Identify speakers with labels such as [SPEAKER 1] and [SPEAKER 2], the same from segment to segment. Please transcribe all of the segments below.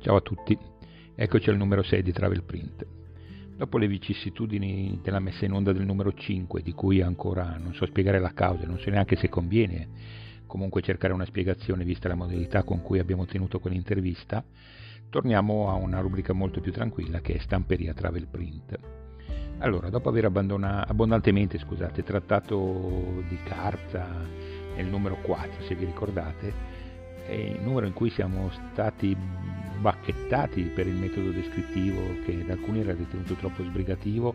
[SPEAKER 1] Ciao a tutti, eccoci al numero 6 di Travel Print. Dopo le vicissitudini della messa in onda del numero 5, di cui ancora non so spiegare la causa, non so neanche se conviene comunque cercare una spiegazione vista la modalità con cui abbiamo tenuto quell'intervista, torniamo a una rubrica molto più tranquilla che è Stamperia Travel Print. Allora, dopo aver abbondantemente scusate, trattato di carta nel numero 4, se vi ricordate, è il numero in cui siamo stati bacchettati per il metodo descrittivo che da alcuni era ritenuto troppo sbrigativo,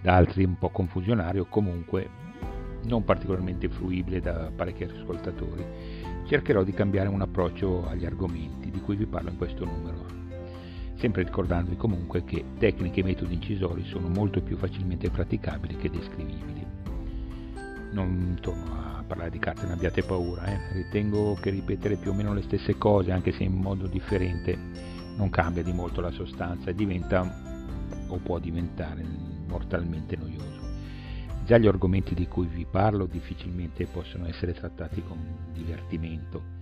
[SPEAKER 1] da altri un po' confusionario, comunque non particolarmente fruibile da parecchi ascoltatori. Cercherò di cambiare un approccio agli argomenti di cui vi parlo in questo numero, sempre ricordandovi comunque che tecniche e metodi incisori sono molto più facilmente praticabili che descrivibili. Non torno a parlare di carte, non abbiate paura, eh. ritengo che ripetere più o meno le stesse cose, anche se in modo differente, non cambia di molto la sostanza e diventa o può diventare mortalmente noioso. Già gli argomenti di cui vi parlo difficilmente possono essere trattati con divertimento.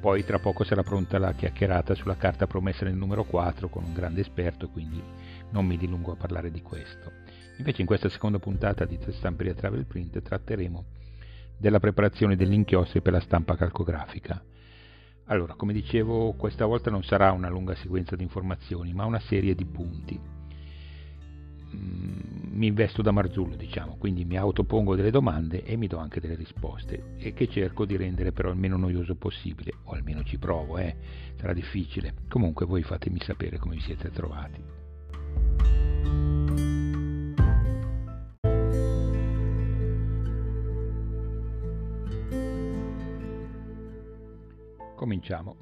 [SPEAKER 1] Poi tra poco sarà pronta la chiacchierata sulla carta promessa nel numero 4 con un grande esperto, quindi non mi dilungo a parlare di questo. Invece in questa seconda puntata di Stamperia Travel Print tratteremo della preparazione degli inchiostri per la stampa calcografica. Allora, come dicevo, questa volta non sarà una lunga sequenza di informazioni, ma una serie di punti. Mm, mi investo da Marzullo, diciamo, quindi mi autopongo delle domande e mi do anche delle risposte, e che cerco di rendere però il meno noioso possibile, o almeno ci provo, eh. sarà difficile. Comunque voi fatemi sapere come vi siete trovati. Cominciamo.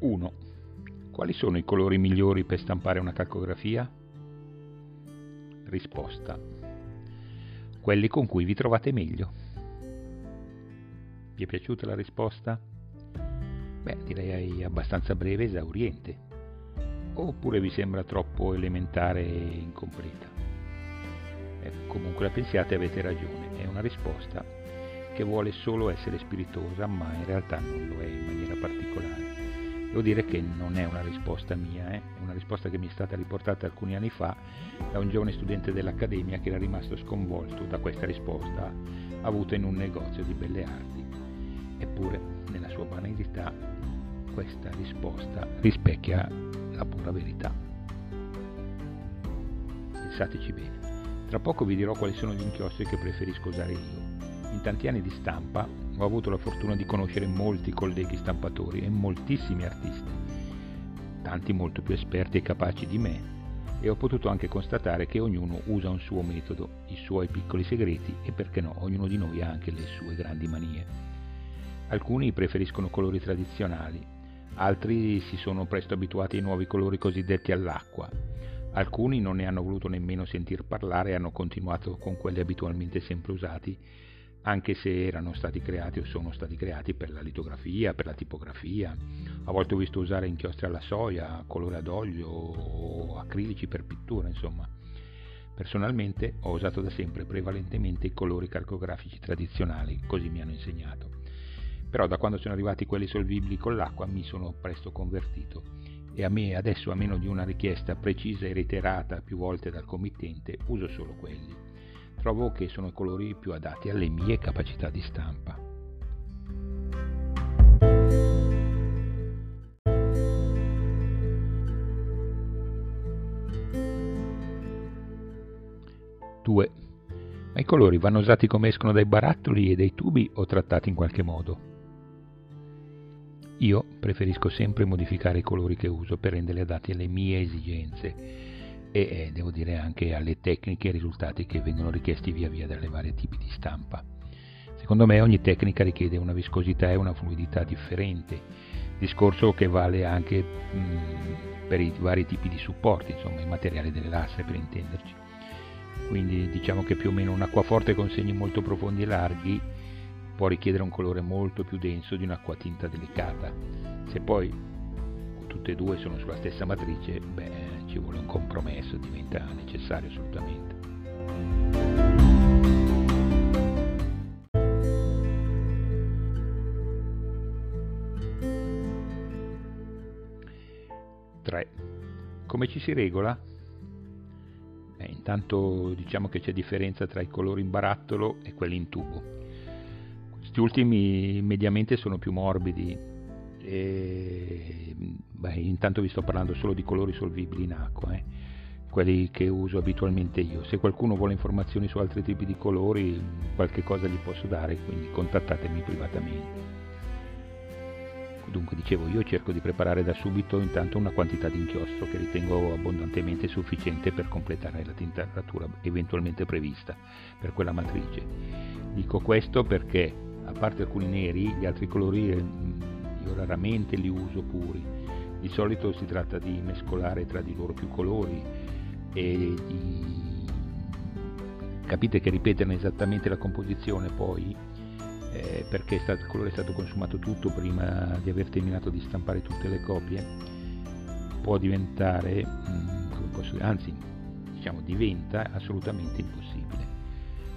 [SPEAKER 1] 1. Quali sono i colori migliori per stampare una calcografia? Risposta. Quelli con cui vi trovate meglio. Vi è piaciuta la risposta? Beh, direi abbastanza breve e esauriente. Oppure vi sembra troppo elementare e incompleta? Eh, comunque la pensiate avete ragione, è una risposta che vuole solo essere spiritosa, ma in realtà non lo è in maniera particolare. Devo dire che non è una risposta mia, eh? è una risposta che mi è stata riportata alcuni anni fa da un giovane studente dell'Accademia che era rimasto sconvolto da questa risposta avuta in un negozio di belle arti. Eppure, nella sua banalità, questa risposta rispecchia la pura verità. Pensateci bene. Tra poco vi dirò quali sono gli inchiostri che preferisco usare io in tanti anni di stampa ho avuto la fortuna di conoscere molti colleghi stampatori e moltissimi artisti, tanti molto più esperti e capaci di me, e ho potuto anche constatare che ognuno usa un suo metodo, i suoi piccoli segreti e perché no, ognuno di noi ha anche le sue grandi manie. Alcuni preferiscono colori tradizionali, altri si sono presto abituati ai nuovi colori cosiddetti all'acqua, alcuni non ne hanno voluto nemmeno sentir parlare e hanno continuato con quelli abitualmente sempre usati anche se erano stati creati o sono stati creati per la litografia, per la tipografia. A volte ho visto usare inchiostri alla soia, colore ad olio o acrilici per pittura, insomma. Personalmente ho usato da sempre prevalentemente i colori calcografici tradizionali, così mi hanno insegnato. Però da quando sono arrivati quelli solvibili con l'acqua mi sono presto convertito e a me adesso a meno di una richiesta precisa e reiterata più volte dal committente uso solo quelli trovo che sono i colori più adatti alle mie capacità di stampa. Due. Ma i colori vanno usati come escono dai barattoli e dai tubi o trattati in qualche modo? Io preferisco sempre modificare i colori che uso per renderli adatti alle mie esigenze e eh, devo dire anche alle tecniche e risultati che vengono richiesti via via dalle varie tipi di stampa. Secondo me ogni tecnica richiede una viscosità e una fluidità differente, discorso che vale anche mh, per i vari tipi di supporti, insomma i materiali delle lastre per intenderci. Quindi diciamo che più o meno un acquaforte con segni molto profondi e larghi può richiedere un colore molto più denso di un'acqua tinta delicata. Se poi tutte e due sono sulla stessa matrice, beh, ci vuole un compromesso, diventa necessario assolutamente. 3. Come ci si regola? Eh, intanto diciamo che c'è differenza tra i colori in barattolo e quelli in tubo. Questi ultimi mediamente sono più morbidi e beh, intanto vi sto parlando solo di colori solvibili in acqua, eh, quelli che uso abitualmente io. Se qualcuno vuole informazioni su altri tipi di colori, qualche cosa gli posso dare, quindi contattatemi privatamente. Dunque dicevo, io cerco di preparare da subito intanto una quantità di inchiostro che ritengo abbondantemente sufficiente per completare la tintatura eventualmente prevista per quella matrice. Dico questo perché, a parte alcuni neri, gli altri colori eh, io raramente li uso puri. Di solito si tratta di mescolare tra di loro più colori e di... capite che ripetere esattamente la composizione poi eh, perché il colore è stato consumato tutto prima di aver terminato di stampare tutte le copie, può diventare, mh, mm, posso, anzi diciamo diventa assolutamente impossibile,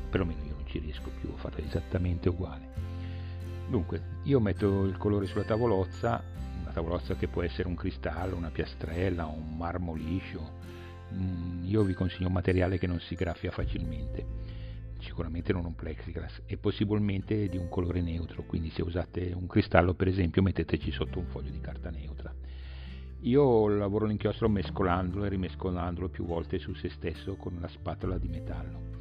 [SPEAKER 1] perlomeno io non ci riesco più a fare esattamente uguale. Dunque, io metto il colore sulla tavolozza, una tavolozza che può essere un cristallo, una piastrella, un marmo liscio, mm, io vi consiglio un materiale che non si graffia facilmente sicuramente non un plexiglass e possibilmente di un colore neutro, quindi se usate un cristallo per esempio metteteci sotto un foglio di carta neutra. Io lavoro l'inchiostro mescolandolo e rimescolandolo più volte su se stesso con una spatola di metallo.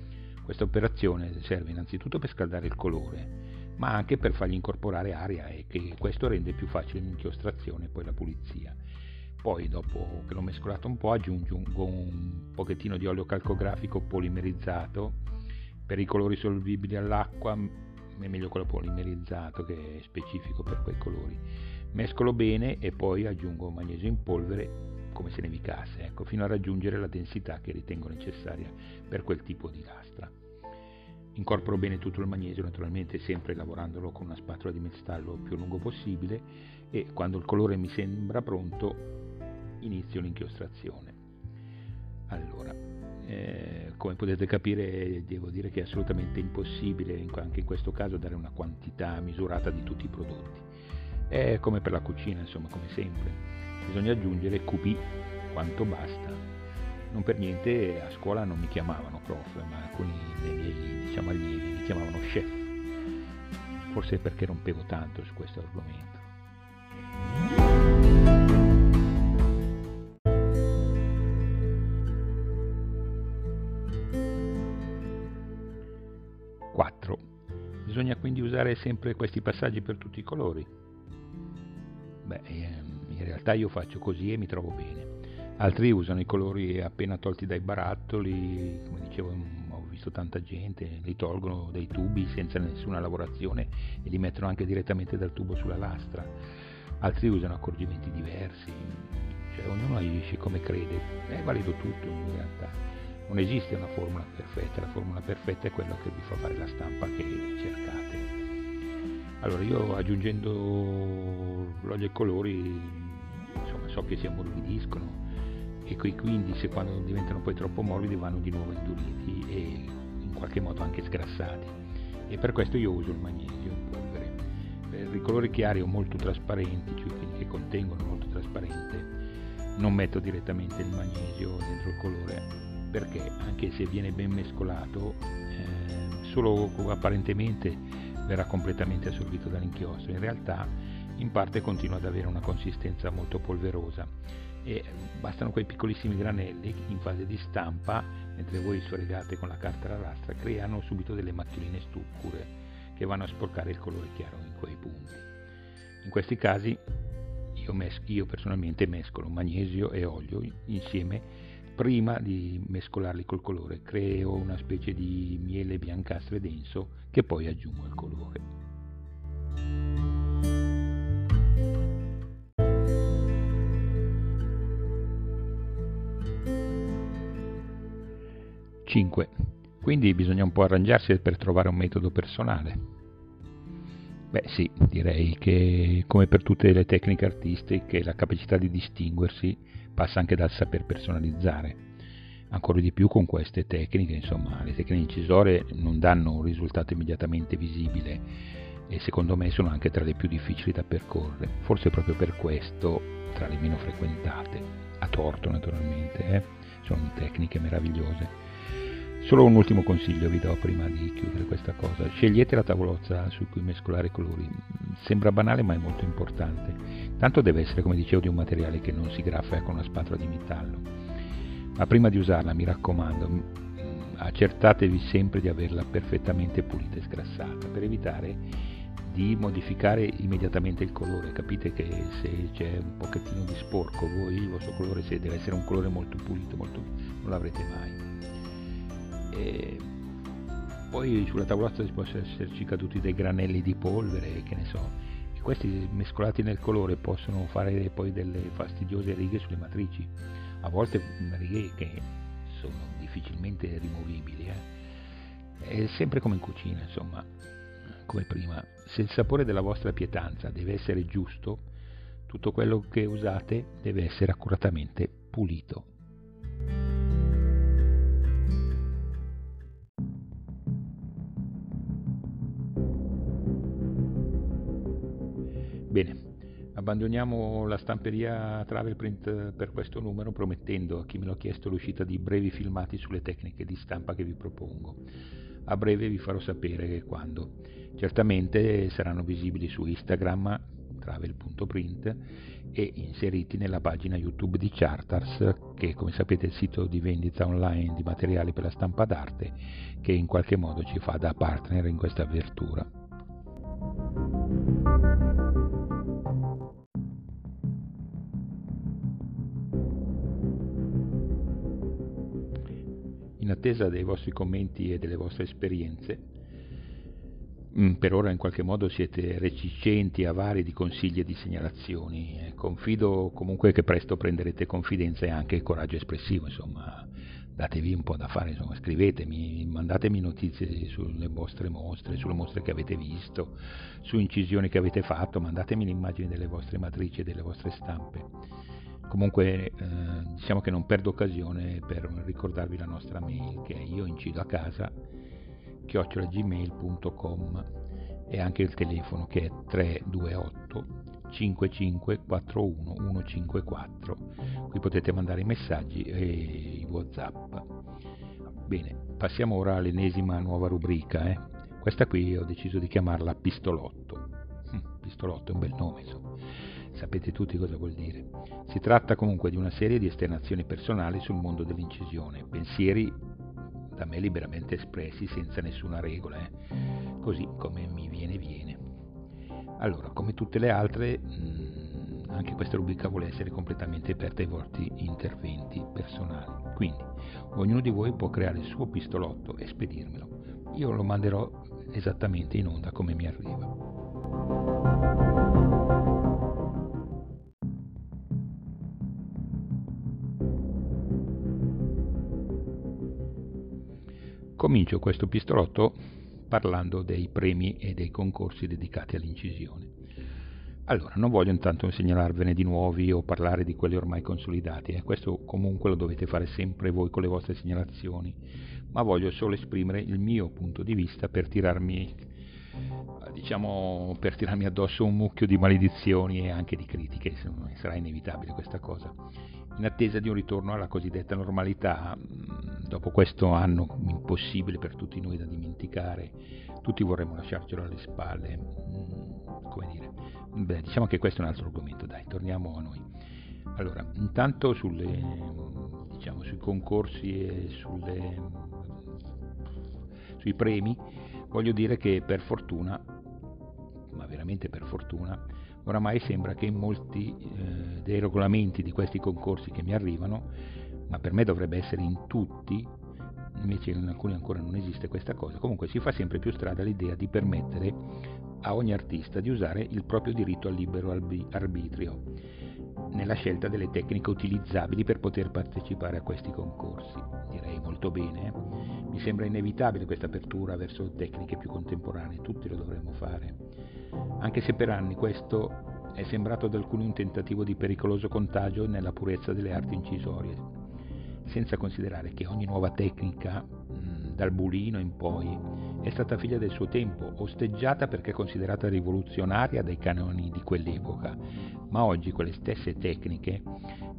[SPEAKER 1] Questa operazione serve innanzitutto per scaldare il colore, ma anche per fargli incorporare aria e che questo rende più facile l'inchiostrazione e poi la pulizia. Poi dopo che l'ho mescolato un po' aggiungo un pochettino di olio calcografico polimerizzato per i colori solvibili all'acqua è meglio quello polimerizzato che è specifico per quei colori. Mescolo bene e poi aggiungo magnesio in polvere come se nevicasse, ecco, fino a raggiungere la densità che ritengo necessaria per quel tipo di lastra. Incorporo bene tutto il magnesio, naturalmente sempre lavorandolo con una spatola di metallo più lungo possibile e quando il colore mi sembra pronto inizio l'inchiostrazione. Allora, eh, come potete capire devo dire che è assolutamente impossibile anche in questo caso dare una quantità misurata di tutti i prodotti. È come per la cucina, insomma, come sempre. Bisogna aggiungere QP quanto basta. Non per niente a scuola non mi chiamavano prof, ma alcuni dei miei diciamo, allievi mi chiamavano chef. Forse perché rompevo tanto su questo argomento. 4. Bisogna quindi usare sempre questi passaggi per tutti i colori? Beh, ehm, in realtà io faccio così e mi trovo bene. Altri usano i colori appena tolti dai barattoli, come dicevo ho visto tanta gente, li tolgono dai tubi senza nessuna lavorazione e li mettono anche direttamente dal tubo sulla lastra. Altri usano accorgimenti diversi, cioè ognuno agisce come crede, è valido tutto in realtà. Non esiste una formula perfetta, la formula perfetta è quella che vi fa fare la stampa che cercate. Allora io aggiungendo l'olio e colori insomma, so che si ammorbidiscono e quindi se quando diventano poi troppo morbidi vanno di nuovo induriti e in qualche modo anche sgrassati. E per questo io uso il magnesio in polvere. Per i colori chiari o molto trasparenti, cioè quelli che contengono molto trasparente, non metto direttamente il magnesio dentro il colore perché anche se viene ben mescolato eh, solo apparentemente verrà completamente assorbito dall'inchiostro. In realtà in parte continua ad avere una consistenza molto polverosa e bastano quei piccolissimi granelli in fase di stampa mentre voi sfregate con la carta alla lastra creano subito delle macchioline scure che vanno a sporcare il colore chiaro in quei punti in questi casi io, mes- io personalmente mescolo magnesio e olio insieme prima di mescolarli col colore creo una specie di miele biancastre denso che poi aggiungo al colore. Cinque. Quindi bisogna un po' arrangiarsi per trovare un metodo personale. Beh sì, direi che come per tutte le tecniche artistiche la capacità di distinguersi passa anche dal saper personalizzare. Ancora di più con queste tecniche, insomma, le tecniche incisore non danno un risultato immediatamente visibile e secondo me sono anche tra le più difficili da percorrere, forse proprio per questo tra le meno frequentate, a torto naturalmente, eh? sono tecniche meravigliose. Solo un ultimo consiglio vi do prima di chiudere questa cosa. Scegliete la tavolozza su cui mescolare i colori. Sembra banale ma è molto importante. Tanto deve essere, come dicevo, di un materiale che non si graffa con una spatola di metallo. Ma prima di usarla, mi raccomando, accertatevi sempre di averla perfettamente pulita e sgrassata per evitare di modificare immediatamente il colore. Capite che se c'è un pochettino di sporco, voi il vostro colore se deve essere un colore molto pulito, molto, non l'avrete mai. E poi sulla tavolozza possono esserci caduti dei granelli di polvere, che ne so, e questi mescolati nel colore possono fare poi delle fastidiose righe sulle matrici, a volte righe che sono difficilmente rimovibili. Eh. È sempre come in cucina, insomma, come prima. Se il sapore della vostra pietanza deve essere giusto, tutto quello che usate deve essere accuratamente pulito. Bene, abbandoniamo la stamperia Travel Print per questo numero promettendo a chi me l'ha chiesto l'uscita di brevi filmati sulle tecniche di stampa che vi propongo. A breve vi farò sapere quando. Certamente saranno visibili su Instagram travel.print e inseriti nella pagina YouTube di Charters, che come sapete è il sito di vendita online di materiali per la stampa d'arte, che in qualche modo ci fa da partner in questa avventura. Attesa dei vostri commenti e delle vostre esperienze, mm, per ora in qualche modo siete reticenti, avari di consigli e di segnalazioni. Eh, confido comunque che presto prenderete confidenza e anche coraggio espressivo, insomma, datevi un po' da fare, insomma, scrivetemi, mandatemi notizie sulle vostre mostre, sulle mostre che avete visto, su incisioni che avete fatto, mandatemi le immagini delle vostre matrici e delle vostre stampe. Comunque eh, diciamo che non perdo occasione per ricordarvi la nostra mail che è io incido a casa chiocciolagmail.com e anche il telefono che è 328 5541 154 qui potete mandare i messaggi e i whatsapp. Bene passiamo ora all'ennesima nuova rubrica eh. questa qui ho deciso di chiamarla pistolotto. Hm, pistolotto è un bel nome insomma sapete tutti cosa vuol dire. Si tratta comunque di una serie di esternazioni personali sul mondo dell'incisione, pensieri da me liberamente espressi senza nessuna regola, eh? così come mi viene viene. Allora, come tutte le altre, mh, mm, anche questa rubrica vuole essere completamente aperta ai vostri interventi personali. Quindi, ognuno di voi può creare il suo pistolotto e spedirmelo. Io lo manderò esattamente in onda come mi arriva. Comincio questo pistolotto parlando dei premi e dei concorsi dedicati all'incisione. Allora, non voglio intanto segnalarvene di nuovi o parlare di quelli ormai consolidati, eh. questo comunque lo dovete fare sempre voi con le vostre segnalazioni, ma voglio solo esprimere il mio punto di vista per tirarmi, diciamo, per tirarmi addosso un mucchio di maledizioni e anche di critiche, sarà inevitabile questa cosa in attesa di un ritorno alla cosiddetta normalità, mm, dopo questo anno impossibile per tutti noi da dimenticare, tutti vorremmo lasciarcelo alle spalle. Mm, come dire? Beh, diciamo che questo è un altro argomento, dai, torniamo a noi. Allora, intanto sulle, diciamo, sui concorsi e sulle, sui premi, voglio dire che per fortuna, ma veramente per fortuna, Oramai sembra che in molti eh, dei regolamenti di questi concorsi che mi arrivano, ma per me dovrebbe essere in tutti, invece in alcuni ancora non esiste questa cosa, comunque si fa sempre più strada l'idea di permettere a ogni artista di usare il proprio diritto al libero arbitrio nella scelta delle tecniche utilizzabili per poter partecipare a questi concorsi. Direi molto bene. Eh. Mi sembra inevitabile questa apertura verso tecniche più contemporanee, tutti lo dovremmo fare. Anche se per anni questo è sembrato ad alcuni un tentativo di pericoloso contagio nella purezza delle arti incisorie, senza considerare che ogni nuova tecnica, dal bulino in poi, è stata figlia del suo tempo, osteggiata perché considerata rivoluzionaria dai canoni di quell'epoca, ma oggi quelle stesse tecniche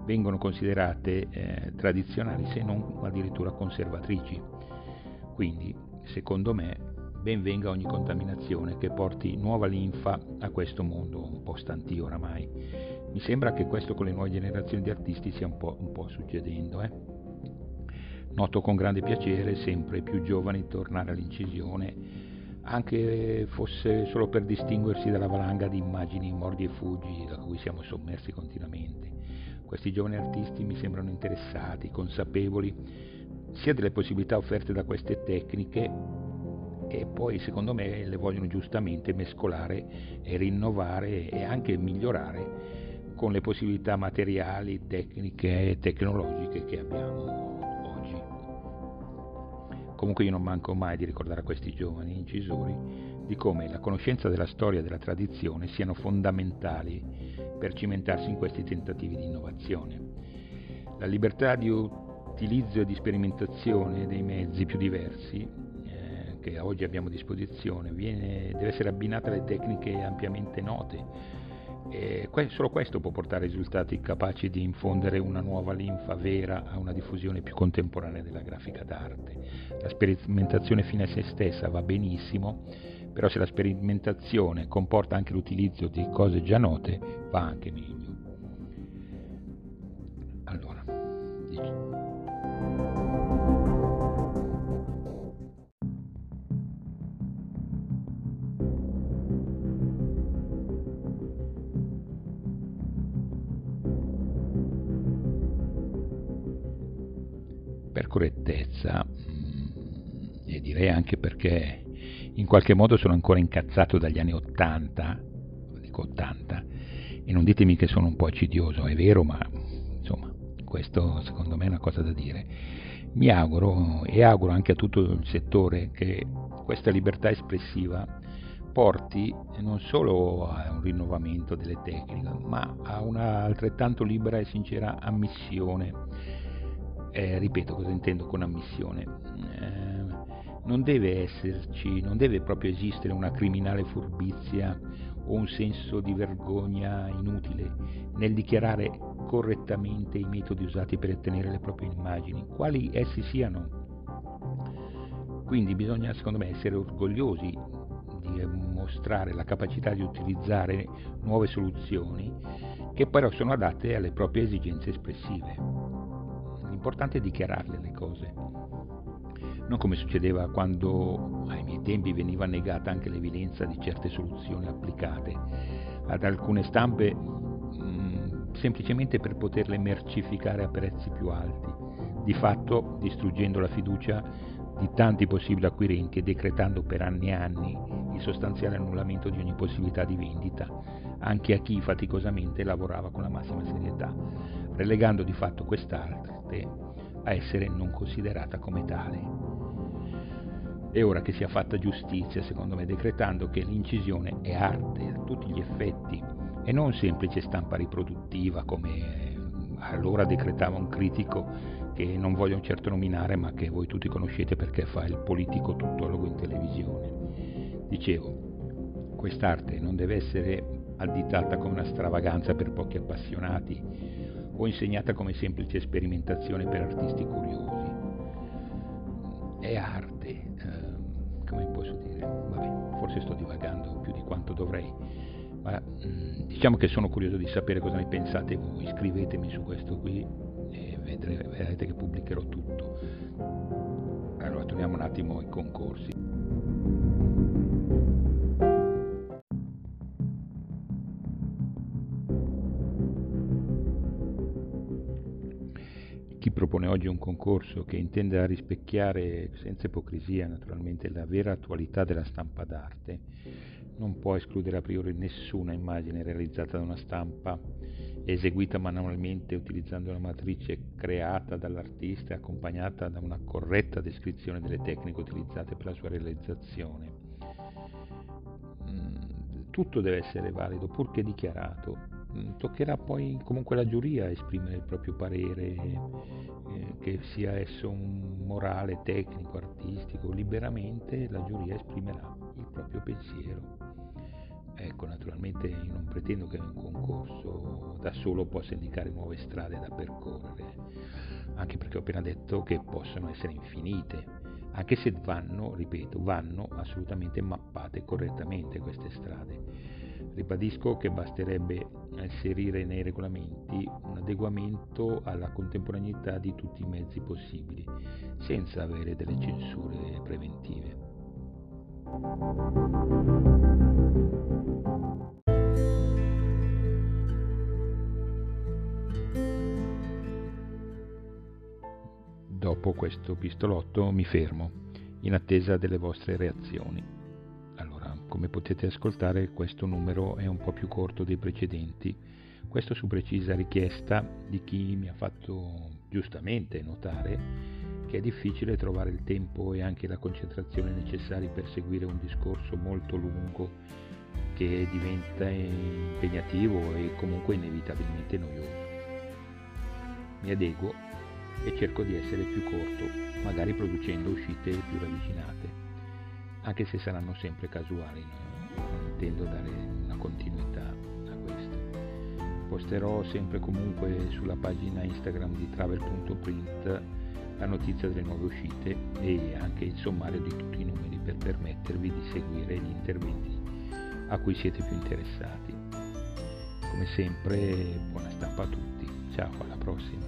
[SPEAKER 1] vengono considerate eh, tradizionali se non addirittura conservatrici. Quindi, secondo me, ben venga ogni contaminazione che porti nuova linfa a questo mondo un po' stantio oramai. Mi sembra che questo con le nuove generazioni di artisti stia un po', un po succedendo. Eh? Noto con grande piacere sempre più giovani tornare all'incisione, anche fosse solo per distinguersi dalla valanga di immagini mordi e fuggi da cui siamo sommersi continuamente. Questi giovani artisti mi sembrano interessati, consapevoli sia delle possibilità offerte da queste tecniche e poi secondo me le vogliono giustamente mescolare e rinnovare e anche migliorare con le possibilità materiali, tecniche e tecnologiche che abbiamo Comunque io non manco mai di ricordare a questi giovani incisori di come la conoscenza della storia e della tradizione siano fondamentali per cimentarsi in questi tentativi di innovazione. La libertà di utilizzo e di sperimentazione dei mezzi più diversi che oggi abbiamo a disposizione viene, deve essere abbinata alle tecniche ampiamente note e solo questo può portare risultati capaci di infondere una nuova linfa vera a una diffusione più contemporanea della grafica d'arte. La sperimentazione fine a se stessa va benissimo, però se la sperimentazione comporta anche l'utilizzo di cose già note, va anche meglio. Allora, correttezza mm, e direi anche perché in qualche modo sono ancora incazzato dagli anni 80, dico 80, e non ditemi che sono un po' accidioso, è vero, ma insomma, questo secondo me è una cosa da dire. Mi auguro e auguro anche a tutto il settore che questa libertà espressiva porti non solo a un rinnovamento delle tecniche, ma a una altrettanto libera e sincera ammissione eh, ripeto cosa intendo con ammissione, eh, non deve esserci, non deve proprio esistere una criminale furbizia o un senso di vergogna inutile nel dichiarare correttamente i metodi usati per ottenere le proprie immagini, quali essi siano. Quindi bisogna, secondo me, essere orgogliosi di mostrare la capacità di utilizzare nuove soluzioni che però sono adatte alle proprie esigenze espressive l'importante è dichiararle le cose. Non come succedeva quando ai miei tempi veniva negata anche l'evidenza di certe soluzioni applicate ad alcune stampe mh, mm, semplicemente per poterle mercificare a prezzi più alti, di fatto distruggendo la fiducia di tanti possibili acquirenti e decretando per anni e anni il sostanziale annullamento di ogni possibilità di vendita, anche a chi faticosamente lavorava con la massima serietà, relegando di fatto quest'arte a essere non considerata come tale. È ora che sia fatta giustizia, secondo me, decretando che l'incisione è arte a tutti gli effetti e non semplice stampa riproduttiva come allora decretava un critico che non voglio certo nominare ma che voi tutti conoscete perché fa il politico tuttologo in televisione. Dicevo, quest'arte non deve essere additata come una stravaganza per pochi appassionati o insegnata come semplice sperimentazione per artisti curiosi. È arte, eh, come posso dire? Vabbè, forse sto divagando più di quanto dovrei, ma mh, mm, diciamo che sono curioso di sapere cosa ne pensate voi. Scrivetemi su questo qui e vedrete, vedrete che pubblicherò tutto. Allora, torniamo un attimo ai concorsi. Propone oggi un concorso che intenda rispecchiare, senza ipocrisia naturalmente, la vera attualità della stampa d'arte, non può escludere a priori nessuna immagine realizzata da una stampa eseguita manualmente utilizzando una matrice creata dall'artista e accompagnata da una corretta descrizione delle tecniche utilizzate per la sua realizzazione. Mm, tutto deve essere valido, purché dichiarato, toccherà poi comunque la giuria esprimere il proprio parere, eh, che sia esso morale, tecnico, artistico, liberamente la giuria esprimerà il proprio pensiero. Ecco, naturalmente io non pretendo che un concorso da solo possa indicare nuove strade da percorrere, anche perché ho appena detto che possono essere infinite, anche se vanno, ripeto, vanno assolutamente mappate correttamente queste strade Ribadisco che basterebbe inserire nei regolamenti un adeguamento alla contemporaneità di tutti i mezzi possibili, senza avere delle censure preventive. Dopo questo pistolotto mi fermo, in attesa delle vostre reazioni. Come potete ascoltare questo numero è un po' più corto dei precedenti, questo su precisa richiesta di chi mi ha fatto giustamente notare che è difficile trovare il tempo e anche la concentrazione necessari per seguire un discorso molto lungo che diventa impegnativo e comunque inevitabilmente noioso. Mi adeguo e cerco di essere più corto, magari producendo uscite più ravvicinate anche se saranno sempre casuali, non intendo dare una continuità a questo. Posterò sempre comunque sulla pagina Instagram di travel.print la notizia delle nuove uscite e anche il sommario di tutti i numeri per permettervi di seguire gli interventi a cui siete più interessati. Come sempre, buona stampa a tutti. Ciao, alla prossima.